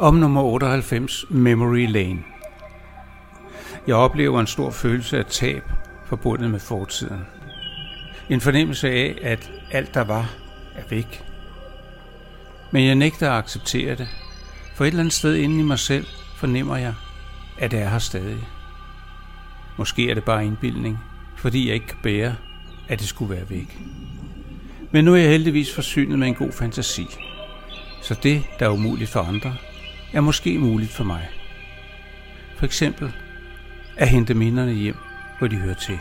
om nummer 98 Memory Lane. Jeg oplever en stor følelse af tab forbundet med fortiden. En fornemmelse af, at alt der var, er væk. Men jeg nægter at acceptere det, for et eller andet sted inde i mig selv fornemmer jeg, at det er her stadig. Måske er det bare indbildning, fordi jeg ikke kan bære, at det skulle være væk. Men nu er jeg heldigvis forsynet med en god fantasi. Så det, der er umuligt for andre, er måske muligt for mig. For eksempel at hente minderne hjem, hvor de hører til.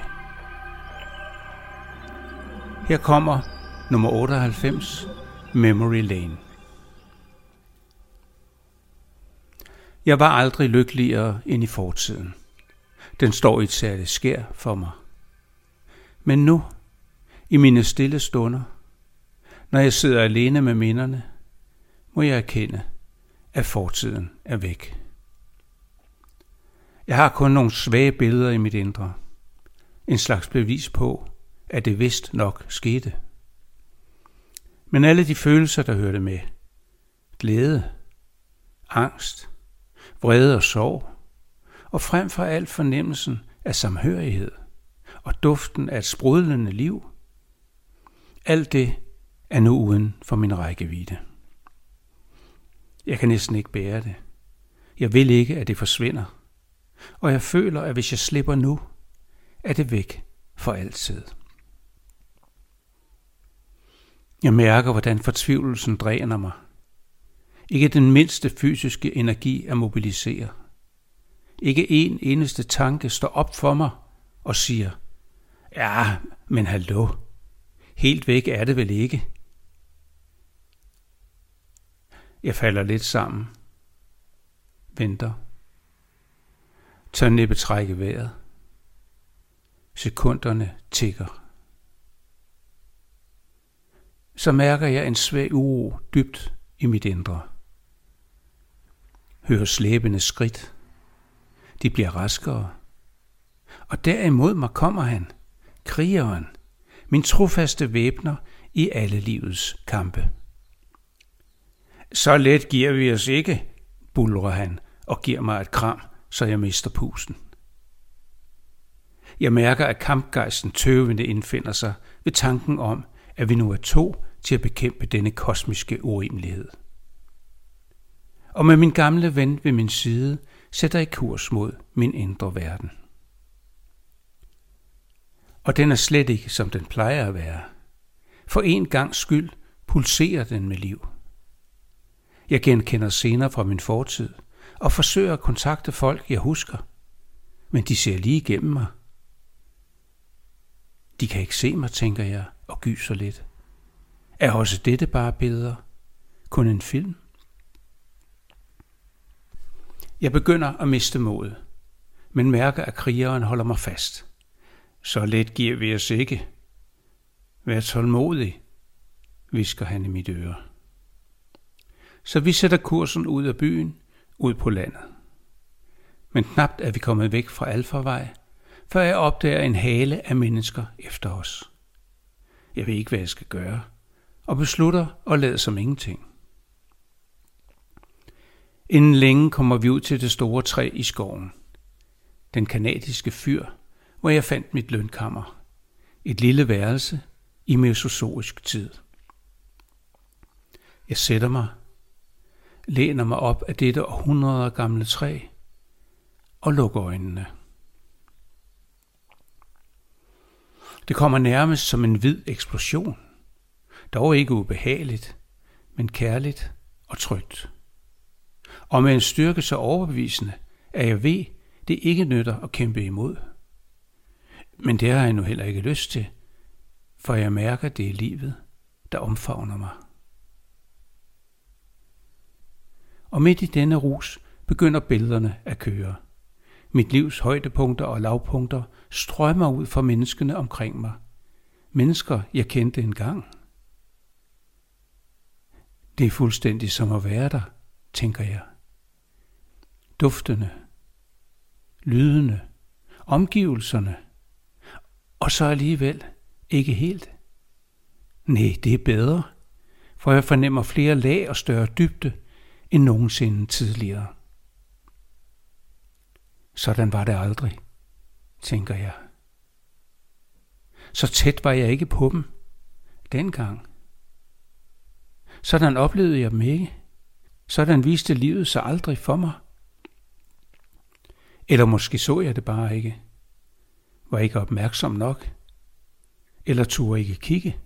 Her kommer nummer 98, Memory Lane. Jeg var aldrig lykkeligere end i fortiden. Den står i et særligt skær for mig. Men nu, i mine stille stunder, når jeg sidder alene med minderne, må jeg erkende, at fortiden er væk. Jeg har kun nogle svage billeder i mit indre. En slags bevis på, at det vist nok skete. Men alle de følelser, der hørte med, glæde, angst, vrede og sorg, og frem for alt fornemmelsen af samhørighed og duften af et sprudlende liv, alt det er nu uden for min rækkevidde. Jeg kan næsten ikke bære det. Jeg vil ikke, at det forsvinder. Og jeg føler, at hvis jeg slipper nu, er det væk for altid. Jeg mærker, hvordan fortvivlelsen dræner mig. Ikke den mindste fysiske energi er mobiliseret. Ikke en eneste tanke står op for mig og siger, ja, men hallo, helt væk er det vel ikke. Jeg falder lidt sammen. Venter. Tør næppe trække vejret. Sekunderne tigger. Så mærker jeg en svag uro dybt i mit indre. Hører slæbende skridt. De bliver raskere. Og derimod mig kommer han, krigeren, min trofaste væbner i alle livets kampe. Så let giver vi os ikke, bulrer han og giver mig et kram, så jeg mister pusten. Jeg mærker, at kampgejsten tøvende indfinder sig ved tanken om, at vi nu er to til at bekæmpe denne kosmiske urimelighed. Og med min gamle ven ved min side sætter jeg kurs mod min indre verden. Og den er slet ikke, som den plejer at være. For en gang skyld pulserer den med liv. Jeg genkender senere fra min fortid og forsøger at kontakte folk, jeg husker. Men de ser lige igennem mig. De kan ikke se mig, tænker jeg, og gyser lidt. Er også dette bare billeder? Kun en film? Jeg begynder at miste modet, men mærker, at krigeren holder mig fast. Så let giver vi os ikke. Vær tålmodig, visker han i mit øre. Så vi sætter kursen ud af byen, ud på landet. Men knapt er vi kommet væk fra Alfarvej, før jeg opdager en hale af mennesker efter os. Jeg ved ikke, hvad jeg skal gøre, og beslutter at lade som ingenting. Inden længe kommer vi ud til det store træ i skoven. Den kanadiske fyr, hvor jeg fandt mit lønkammer. Et lille værelse i mesozoisk tid. Jeg sætter mig læner mig op af dette århundrede gamle træ og lukker øjnene. Det kommer nærmest som en hvid eksplosion. Dog ikke ubehageligt, men kærligt og trygt. Og med en styrke så overbevisende, at jeg ved, det ikke nytter at kæmpe imod. Men det har jeg nu heller ikke lyst til, for jeg mærker, det er livet, der omfavner mig. Og midt i denne rus begynder billederne at køre. Mit livs højdepunkter og lavpunkter strømmer ud fra menneskene omkring mig. Mennesker, jeg kendte engang. Det er fuldstændig som at være der, tænker jeg. Duftene, lydene, omgivelserne, og så alligevel ikke helt. Nej, det er bedre, for jeg fornemmer flere lag og større dybde, end nogensinde tidligere. Sådan var det aldrig, tænker jeg. Så tæt var jeg ikke på dem dengang. Sådan oplevede jeg dem ikke. Sådan viste livet sig aldrig for mig. Eller måske så jeg det bare ikke. Var ikke opmærksom nok. Eller turde ikke kigge.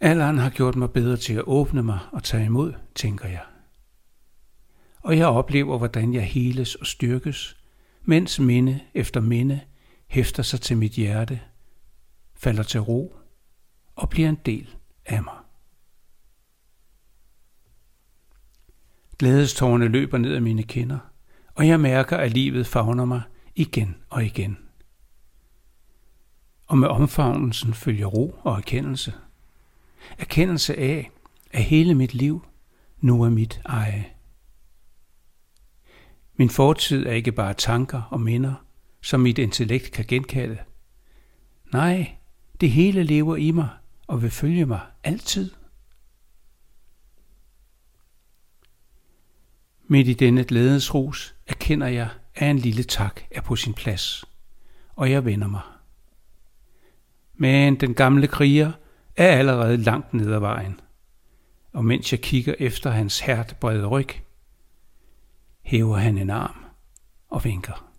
Alderen har gjort mig bedre til at åbne mig og tage imod, tænker jeg. Og jeg oplever, hvordan jeg heles og styrkes, mens minde efter minde hæfter sig til mit hjerte, falder til ro og bliver en del af mig. Glædestårne løber ned ad mine kinder, og jeg mærker, at livet favner mig igen og igen. Og med omfavnelsen følger ro og erkendelse. Erkendelse af, at hele mit liv nu er mit eje. Min fortid er ikke bare tanker og minder, som mit intellekt kan genkalde. Nej, det hele lever i mig og vil følge mig altid. Midt i denne glædesrus erkender jeg, at en lille tak er på sin plads, og jeg vender mig. Men den gamle kriger er allerede langt ned ad vejen, og mens jeg kigger efter hans hært brede ryg, hæver han en arm og vinker.